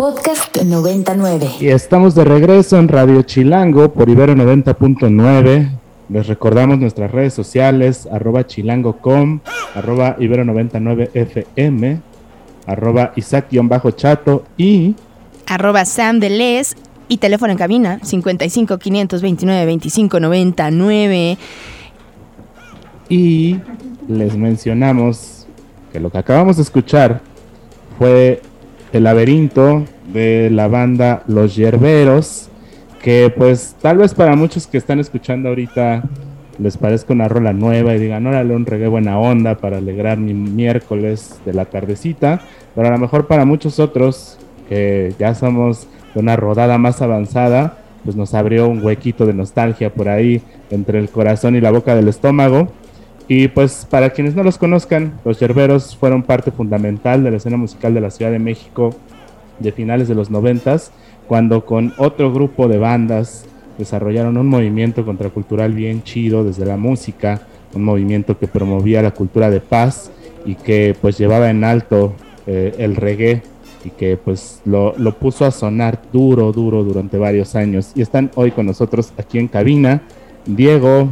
Podcast 99. Y estamos de regreso en Radio Chilango por Ibero 90.9. Les recordamos nuestras redes sociales, arroba chilango.com, arroba Ibero99FM, arroba Isaac-chato y arroba Sam Les y teléfono en cabina 55 529 25 99. Y les mencionamos que lo que acabamos de escuchar fue el laberinto de la banda Los Yerberos, que pues tal vez para muchos que están escuchando ahorita les parezca una rola nueva y digan, órale, un reggae buena onda para alegrar mi miércoles de la tardecita, pero a lo mejor para muchos otros que ya somos de una rodada más avanzada, pues nos abrió un huequito de nostalgia por ahí entre el corazón y la boca del estómago. Y pues para quienes no los conozcan, los Yerberos fueron parte fundamental de la escena musical de la Ciudad de México de finales de los noventas, cuando con otro grupo de bandas desarrollaron un movimiento contracultural bien chido desde la música, un movimiento que promovía la cultura de paz y que pues llevaba en alto eh, el reggae y que pues lo, lo, puso a sonar duro, duro durante varios años. Y están hoy con nosotros aquí en cabina Diego,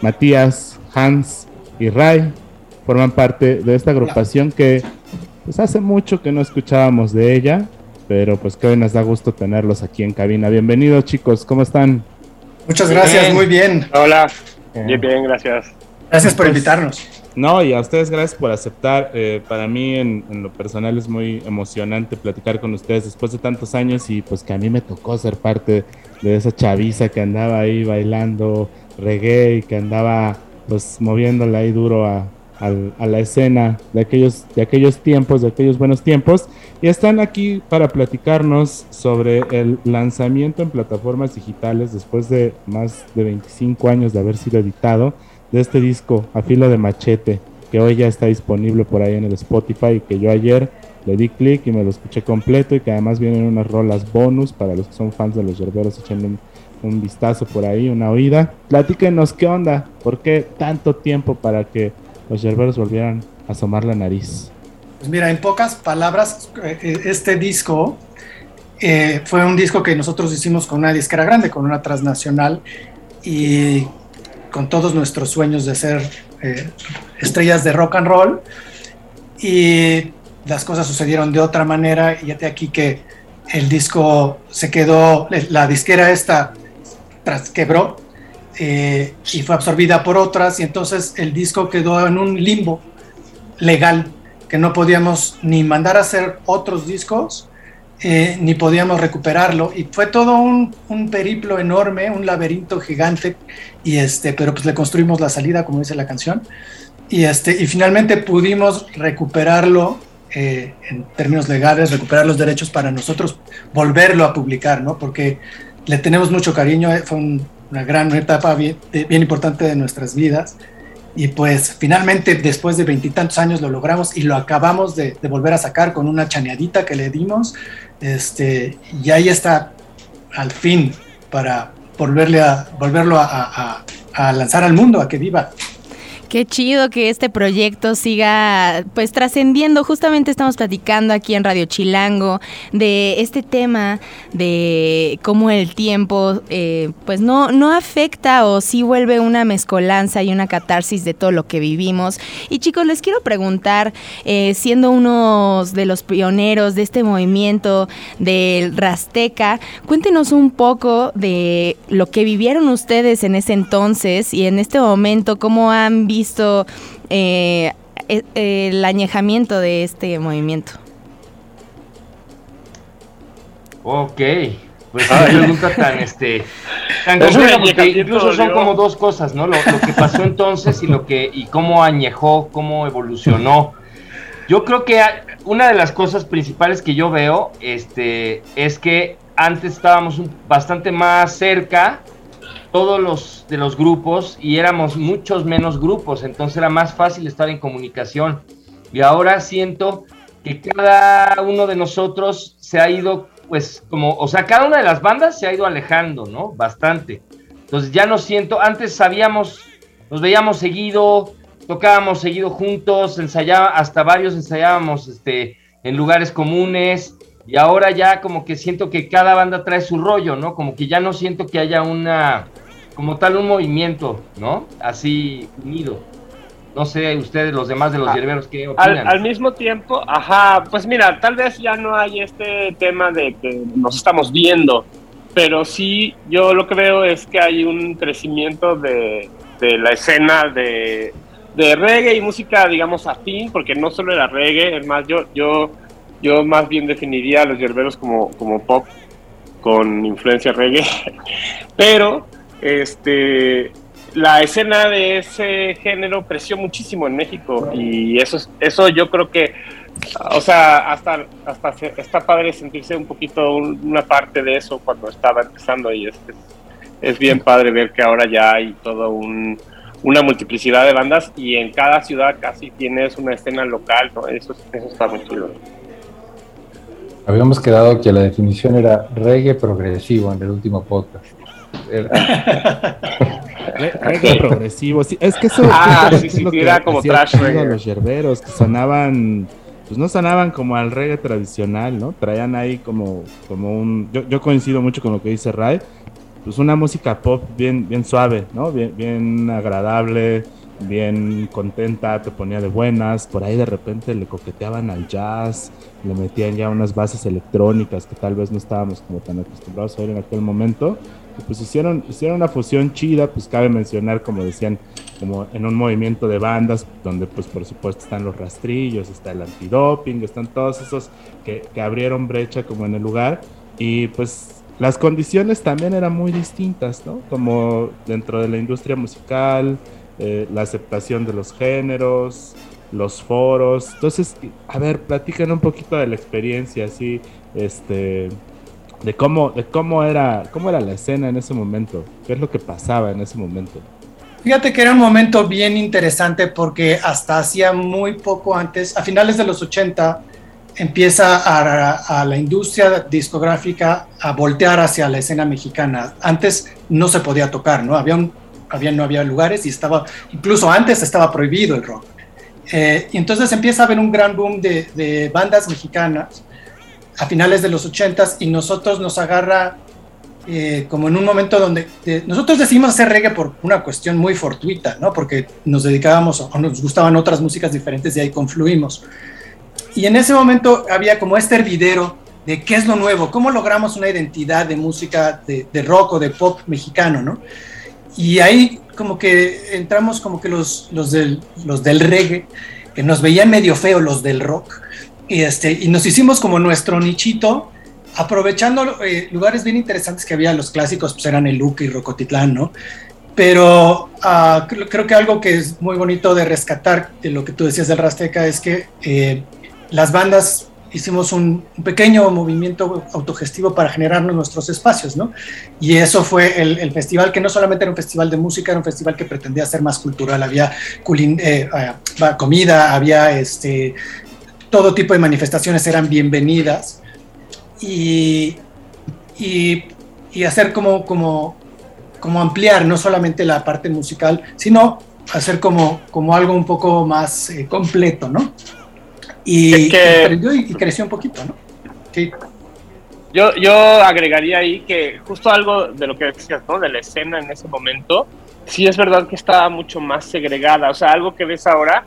Matías, Hans y Ray. Forman parte de esta agrupación que pues hace mucho que no escuchábamos de ella, pero pues que hoy nos da gusto tenerlos aquí en cabina. Bienvenidos chicos, ¿cómo están? Muchas gracias, muy bien. Hola, bien, bien, gracias. Gracias por invitarnos. No, y a ustedes gracias por aceptar. Eh, para mí en, en, lo personal es muy emocionante platicar con ustedes después de tantos años y pues que a mí me tocó ser parte de esa chaviza que andaba ahí bailando reggae y que andaba pues moviéndola ahí duro a, a, a, la escena de aquellos, de aquellos tiempos, de aquellos buenos tiempos. Y están aquí para platicarnos sobre el lanzamiento en plataformas digitales después de más de 25 años de haber sido editado de este disco a filo de machete que hoy ya está disponible por ahí en el Spotify y que yo ayer le di clic y me lo escuché completo y que además vienen unas rolas bonus para los que son fans de los yerberos echenle un, un vistazo por ahí, una oída. Platíquenos qué onda, por qué tanto tiempo para que los yerberos volvieran a asomar la nariz. Pues mira, en pocas palabras, este disco eh, fue un disco que nosotros hicimos con una disquera grande, con una transnacional y con todos nuestros sueños de ser eh, estrellas de rock and roll y las cosas sucedieron de otra manera y ya te aquí que el disco se quedó, la disquera esta tras, quebró eh, y fue absorbida por otras y entonces el disco quedó en un limbo legal que no podíamos ni mandar a hacer otros discos eh, ni podíamos recuperarlo y fue todo un, un, periplo enorme, un laberinto gigante y este, pero pues le construimos la salida como dice la canción y este y finalmente pudimos recuperarlo eh, en términos legales, recuperar los derechos para nosotros volverlo a publicar, ¿no? Porque le tenemos mucho cariño, eh, fue un, una gran etapa bien, bien, importante de nuestras vidas. Y pues finalmente, después de veintitantos años, lo logramos y lo acabamos de, volver a sacar con una chaneadita que le dimos. Este, y ahí está, al fin, para volverle a, volverlo a lanzar al mundo, a que viva. Qué chido que este proyecto siga pues trascendiendo. Justamente estamos platicando aquí en Radio Chilango de este tema de cómo el tiempo eh, pues no, no afecta o sí vuelve una mezcolanza y una catarsis de todo lo que vivimos. Y chicos, les quiero preguntar, eh, siendo unos de los pioneros de este movimiento del Rasteca, cuéntenos un poco de lo que vivieron ustedes en ese entonces y en este momento, cómo han visto visto eh, el añejamiento de este movimiento? Ok, pues una pregunta tan este tan compleja porque incluso son como dos cosas, ¿no? Lo, lo, que pasó entonces y lo que y cómo añejó, cómo evolucionó. Yo creo que una de las cosas principales que yo veo este es que antes estábamos un, bastante más cerca todos los de los grupos y éramos muchos menos grupos, entonces era más fácil estar en comunicación. Y ahora siento que cada uno de nosotros se ha ido, pues, como, o sea, cada una de las bandas se ha ido alejando, ¿no? Bastante. Entonces ya no siento, antes sabíamos, nos veíamos seguido, tocábamos seguido juntos, ensayaba, hasta varios ensayábamos este, en lugares comunes, y ahora ya como que siento que cada banda trae su rollo, ¿no? Como que ya no siento que haya una, como tal, un movimiento, ¿no? Así unido. No sé, ustedes, los demás de los hierberos, ¿qué opinan? Al, mismo tiempo, ajá, pues mira, tal vez ya no hay este tema de que nos estamos viendo, pero sí, yo lo que veo es que hay un crecimiento de, de la escena de, de reggae y música, digamos, afín, porque no solo era reggae, es más, yo, yo, yo más bien definiría a los hierberos como, como pop con influencia reggae, pero este la escena de ese género creció muchísimo en México y eso eso yo creo que o sea hasta hasta está padre sentirse un poquito una parte de eso cuando estaba empezando y es, es bien padre ver que ahora ya hay todo un una multiplicidad de bandas y en cada ciudad casi tienes una escena local. Eso, eso está muy chido. Habíamos quedado que la definición era reggae progresivo en el último podcast. reggae progresivo, sí, es que eso ah, sí, sí, era como trash reggae. Los yerberos que sonaban pues no sonaban como al reggae tradicional, ¿no? Traían ahí como, como un... Yo, yo coincido mucho con lo que dice Ray, pues una música pop bien, bien suave, ¿no? Bien, bien agradable, bien contenta, te ponía de buenas, por ahí de repente le coqueteaban al jazz, le metían ya unas bases electrónicas que tal vez no estábamos como tan acostumbrados a ver en aquel momento, pues hicieron, hicieron una fusión chida, pues cabe mencionar, como decían, como en un movimiento de bandas, donde pues por supuesto están los rastrillos, está el antidoping, están todos esos que, que abrieron brecha como en el lugar, y pues las condiciones también eran muy distintas, ¿no? Como dentro de la industria musical, eh, la aceptación de los géneros, los foros. Entonces, a ver, platican un poquito de la experiencia, así, este, de cómo, de cómo era, cómo era la escena en ese momento, qué es lo que pasaba en ese momento. Fíjate que era un momento bien interesante porque hasta hacía muy poco antes, a finales de los 80, empieza a, la industria discográfica a voltear hacia la escena mexicana. Antes no se podía tocar, ¿no? Había, no había lugares y estaba, incluso antes estaba prohibido el rock. Eh, entonces empieza a haber un gran boom de, bandas mexicanas a finales de los 80 y nosotros nos agarra eh, como en un momento donde nosotros decidimos hacer reggae por una cuestión muy fortuita, ¿no? Porque nos dedicábamos o nos gustaban otras músicas diferentes y ahí confluimos. Y en ese momento había como este hervidero de qué es lo nuevo, cómo logramos una identidad de música de, rock o de pop mexicano, ¿no? Y ahí como que entramos como que los, los, del, los del reggae, que nos veían medio feo los del rock, y, este, y nos hicimos como nuestro nichito, aprovechando eh, lugares bien interesantes que había, los clásicos pues eran el Luque y Rocotitlán, ¿no? Pero uh, creo, que algo que es muy bonito de rescatar de lo que tú decías del Rasteca es que eh, las bandas hicimos un, pequeño movimiento autogestivo para generarnos nuestros espacios, ¿no? Y eso fue el, festival, que no solamente era un festival de música, era un festival que pretendía ser más cultural, había eh, ah, comida, había este, todo tipo de manifestaciones eran bienvenidas y, y, hacer como, como, como ampliar no solamente la parte musical, sino hacer como, como algo un poco más eh, completo, ¿no? y, y, creció un poquito, ¿no? Sí. Yo, yo agregaría ahí que justo algo de lo que decías, ¿no? De la escena en ese momento, sí es verdad que estaba mucho más segregada. O sea, algo que ves ahora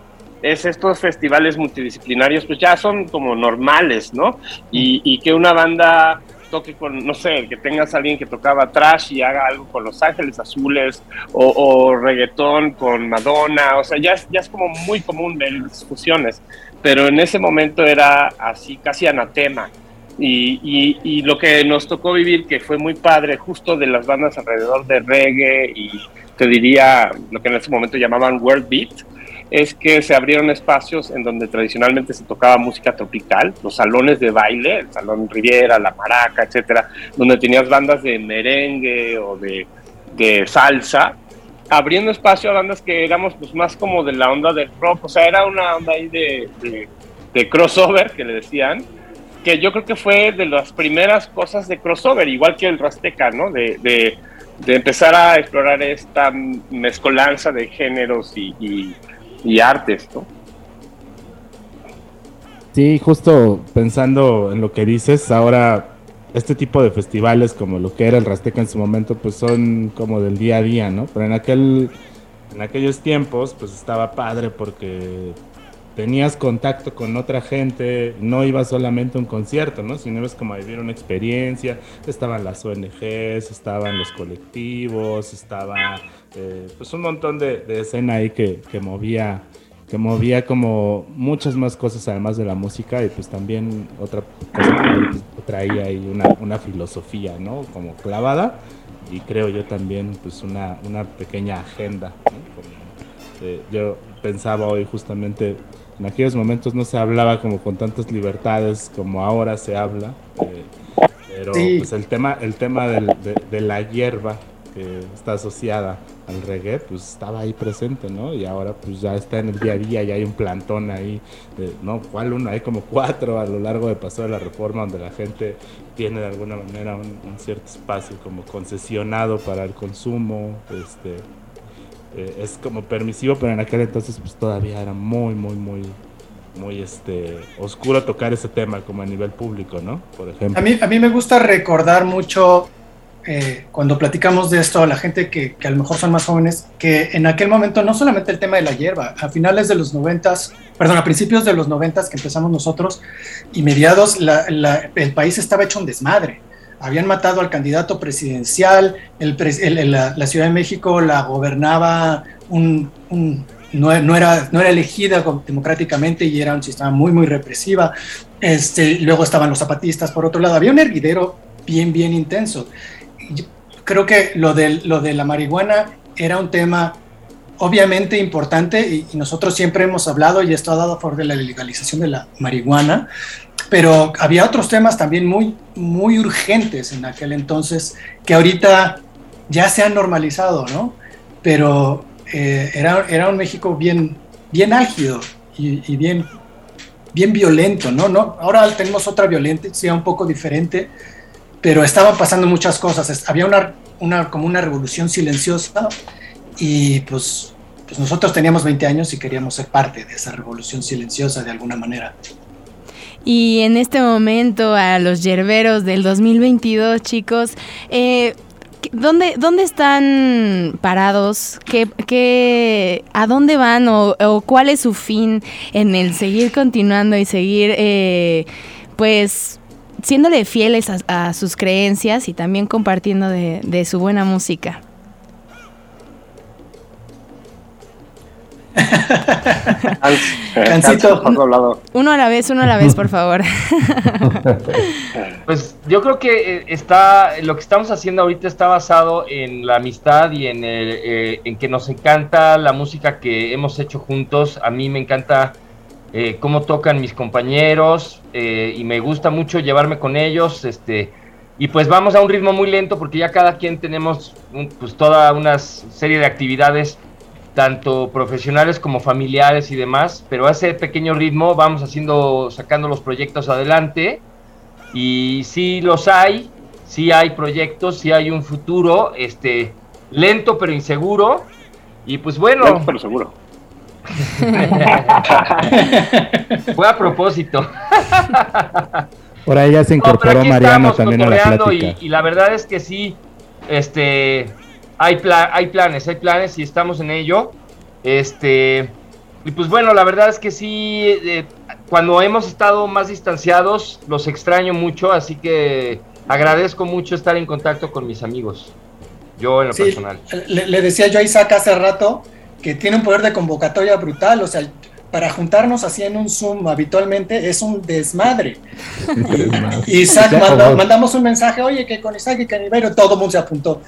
es estos festivales multidisciplinarios, pues ya son como normales, ¿no? Y, que una banda toque con, no sé, que tengas alguien que tocaba trash y haga algo con Los Ángeles Azules o, o reggaetón con Madonna, o sea, ya es, ya es como muy común ver discusiones pero en ese momento era así, casi anatema. Y, y, lo que nos tocó vivir, que fue muy padre, justo de las bandas alrededor de reggae y te diría lo que en ese momento llamaban world beat, es que se abrieron espacios en donde tradicionalmente se tocaba música tropical, los salones de baile, el Salón Riviera, la Maraca, etcétera, donde tenías bandas de merengue o de, de salsa, abriendo espacio a bandas que éramos pues más como de la onda del rock, o sea, era una onda ahí de, de, crossover que le decían, que yo creo que fue de las primeras cosas de crossover, igual que el Rasteca, ¿no? De, de, empezar a explorar esta mezcolanza de géneros y, artes, ¿no? Sí, justo pensando en lo que dices, ahora este tipo de festivales como lo que era el Rasteca en su momento, pues son como del día a día, ¿no? Pero en aquel en aquellos tiempos, pues estaba padre porque tenías contacto con otra gente, no ibas solamente a un concierto, ¿no? Sino ibas como a vivir una experiencia, estaban las ONGs, estaban los colectivos, estaba eh, pues un montón de, escena ahí que, que movía que movía como muchas más cosas además de la música y pues también otra cosa que traía ahí una, una filosofía, ¿no? Como clavada y creo yo también pues una, una pequeña agenda. Eh, yo pensaba hoy justamente, en aquellos momentos no se hablaba como con tantas libertades como ahora se habla, eh, pero pues el tema, el tema del, de la hierba que está asociada al reggae, pues estaba ahí presente, ¿no? Y ahora pues ya está en el día a día, y hay un plantón ahí, ¿no? ¿Cuál uno? Hay como cuatro a lo largo de Paso de la Reforma, donde la gente tiene de alguna manera un, cierto espacio como concesionado para el consumo, este... Eh, es como permisivo, pero en aquel entonces pues todavía era muy, muy, muy, muy este oscuro tocar ese tema como a nivel público, ¿no? Por ejemplo. A mí, a mí me gusta recordar mucho eh, cuando platicamos de esto a la gente que, a lo mejor son más jóvenes, que en aquel momento no solamente el tema de la hierba, a finales de los noventas, perdón, a principios de los noventas que empezamos nosotros y mediados, el país estaba hecho un desmadre. Habían matado al candidato presidencial, la, Ciudad de México la gobernaba un, no, era, no era elegida democráticamente y era un sistema muy, muy represiva. Este, luego estaban los zapatistas, por otro lado, había un hervidero bien, bien intenso creo que lo de, lo de la marihuana era un tema obviamente importante y, nosotros siempre hemos hablado y estado a favor de la legalización de la marihuana, pero había otros temas también muy, muy urgentes en aquel entonces que ahorita ya se han normalizado, ¿no? Pero eh, era, era un México bien, bien álgido y, bien, bien violento, ¿no? ¿no? Ahora tenemos otra violencia un poco diferente, pero estaban pasando muchas cosas. Había una, una, como una revolución silenciosa y pues, pues nosotros teníamos 20 años y queríamos ser parte de esa revolución silenciosa de alguna manera. Y en este momento a los yerberos del 2022, chicos, eh, ¿dónde, ¿dónde están parados? ¿Qué, qué, ¿A dónde van o, cuál es su fin en el seguir continuando y seguir, eh, pues, siéndole fieles a, sus creencias y también compartiendo de, su buena música. Uno a la vez, uno a la vez, por favor. pues yo creo que eh, está, lo que estamos haciendo ahorita está basado en la amistad y en, eh, en que nos encanta la música que hemos hecho juntos. A mí me encanta eh, cómo tocan mis compañeros eh, y me gusta mucho llevarme con ellos. Este, y pues vamos a un ritmo muy lento porque ya cada quien tenemos pues toda una serie de actividades, tanto profesionales como familiares y demás, pero a ese pequeño ritmo vamos haciendo, sacando los proyectos adelante. Y sí los hay, sí hay proyectos, sí hay un futuro, este, lento pero inseguro. Y pues bueno. Lento pero seguro Fue a propósito. Por ahí ya se incorporó Mariano también a la plática. Y, la verdad es que sí, este, hay, hay planes, hay planes y estamos en ello. Este, y pues bueno, la verdad es que sí, eh, cuando hemos estado más distanciados, los extraño mucho, así que agradezco mucho estar en contacto con mis amigos. Yo en lo personal. Le, le, decía yo a Isaac hace rato que tiene un poder de convocatoria brutal, o sea, para juntarnos así en un Zoom habitualmente es un desmadre. y Isaac mandamos un mensaje, oye, que con Isaac y Canibero todo el mundo se apuntó.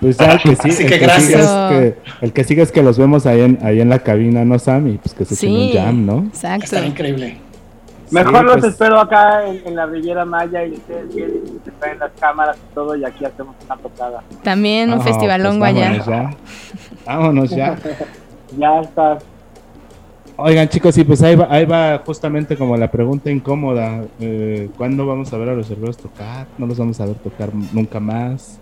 Pues ya el que sí, Así que, gracias. que, el que sigue es que los vemos ahí en, ahí en la cabina, ¿no, Sam? Y pues que se sí, un jam, ¿no? Exacto. Está increíble. Mejor los pues espero acá en, la Riviera Maya y ustedes vienen y se traen las cámaras y todo y aquí hacemos una tocada. También un festivalón pues allá. Vámonos ya. ya está. Oigan chicos, sí, pues ahí va, ahí va justamente como la pregunta incómoda. Eh, ¿Cuándo vamos a ver a los cerveros tocar? No los vamos a ver tocar nunca más.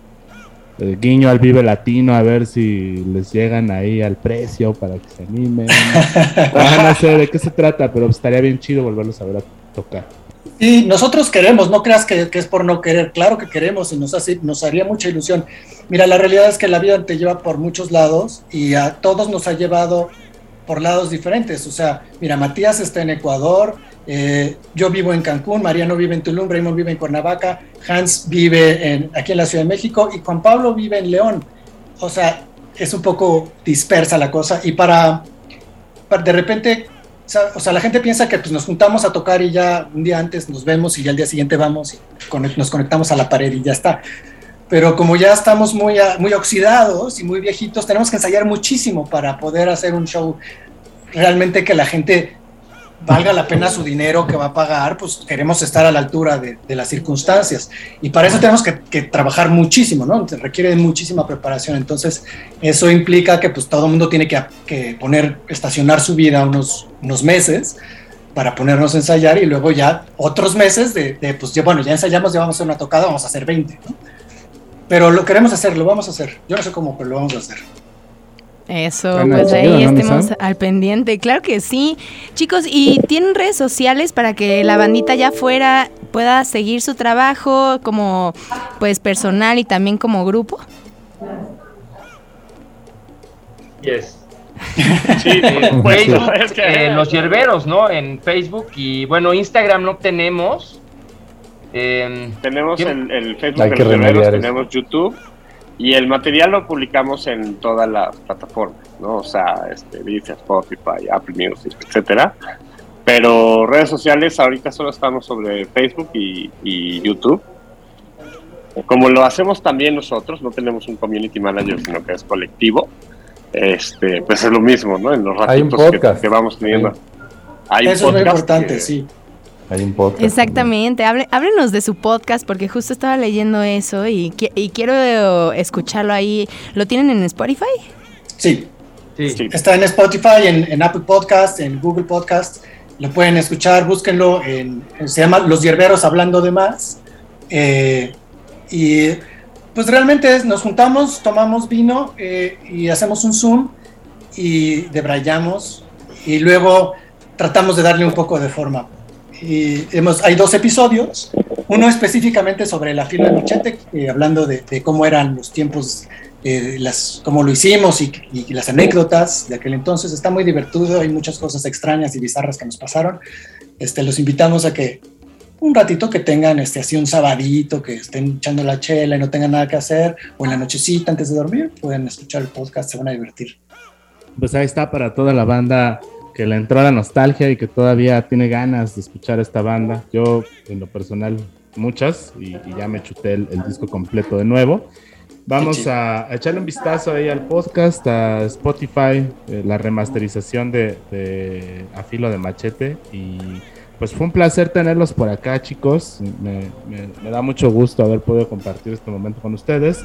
Eh, guiño al Vive Latino a ver si les llegan ahí al precio para que se animen. no sé de qué se trata, pero estaría bien chido volverlos a ver tocar. Y nosotros queremos, no creas que, es por no querer, claro que queremos y nos, hace, nos haría mucha ilusión. Mira, la realidad es que la vida te lleva por muchos lados y a todos nos ha llevado por lados diferentes. O sea, mira, Matías está en Ecuador, eh, yo vivo en Cancún, Mariano vive en Tulum, Raymond vive en Cuernavaca, Hans vive en, aquí en la Ciudad de México y Juan Pablo vive en León. O sea, es un poco dispersa la cosa y para, para de repente o sea, la gente piensa que pues, nos juntamos a tocar y ya un día antes nos vemos y ya al día siguiente vamos y nos conectamos a la pared y ya está. Pero como ya estamos muy, muy oxidados y muy viejitos, tenemos que ensayar muchísimo para poder hacer un show realmente que la gente valga la pena su dinero que va a pagar, pues queremos estar a la altura de, las circunstancias. Y para eso tenemos que, trabajar muchísimo, ¿no? Requiere muchísima preparación. Entonces, eso implica que pues todo el mundo tiene que, poner, estacionar su vida unos, unos meses para ponernos a ensayar y luego ya otros meses de, pues ya, bueno, ya ensayamos, ya vamos a hacer una tocada, vamos a hacer 20, Pero lo queremos hacer, lo vamos a hacer. Yo no sé cómo, pero lo vamos a hacer. Eso, pues ahí estemos al pendiente. Claro que sí. Chicos, ¿y tienen redes sociales para que la bandita ya fuera pueda seguir su trabajo como pues personal y también como grupo? Yes. sí, pues, eh, los hierberos, ¿no? En Facebook y bueno, Instagram no tenemos. Em, tenemos el, Facebook de los hierberos, tenemos YouTube y el material lo publicamos en todas las plataformas, ¿no? O sea, este, Spotify, Apple Music, etcétera. Pero redes sociales ahorita solo estamos sobre Facebook y, YouTube. Como lo hacemos también nosotros, no tenemos un community manager, sino que es colectivo. Este, pues es lo mismo, ¿no? En los ratitos que, vamos teniendo. Hay Eso es muy importante, sí. Hay un podcast. Exactamente. háblenos de su podcast porque justo estaba leyendo eso y, quiero escucharlo ahí. ¿Lo tienen en Spotify? Sí. sí. Está en Spotify, en, Apple Podcast, en Google Podcast. Lo pueden escuchar, búsquenlo. En, se llama Los Hierberos Hablando de Más. Eh, y pues realmente nos juntamos, tomamos vino eh, y hacemos un Zoom y debrayamos y luego tratamos de darle un poco de forma y hemos, hay dos episodios, uno específicamente sobre la fila de eh, hablando de, cómo eran los tiempos, eh, las, cómo lo hicimos y, las anécdotas de aquel entonces. Está muy divertido, hay muchas cosas extrañas y bizarras que nos pasaron. Este, los invitamos a que un ratito que tengan este, así un sabadito, que estén echando la chela y no tengan nada que hacer, o en la nochecita antes de dormir, pueden escuchar el podcast, se van a divertir. Pues ahí está para toda la banda que le entró la nostalgia y que todavía tiene ganas de escuchar esta banda. Yo, en lo personal, muchas, y, ya me chuté el, disco completo de nuevo. Vamos a, echarle un vistazo ahí al podcast, a Spotify, eh, la remasterización de, de A Filo de Machete. Y pues fue un placer tenerlos por acá, chicos. me da mucho gusto haber podido compartir este momento con ustedes.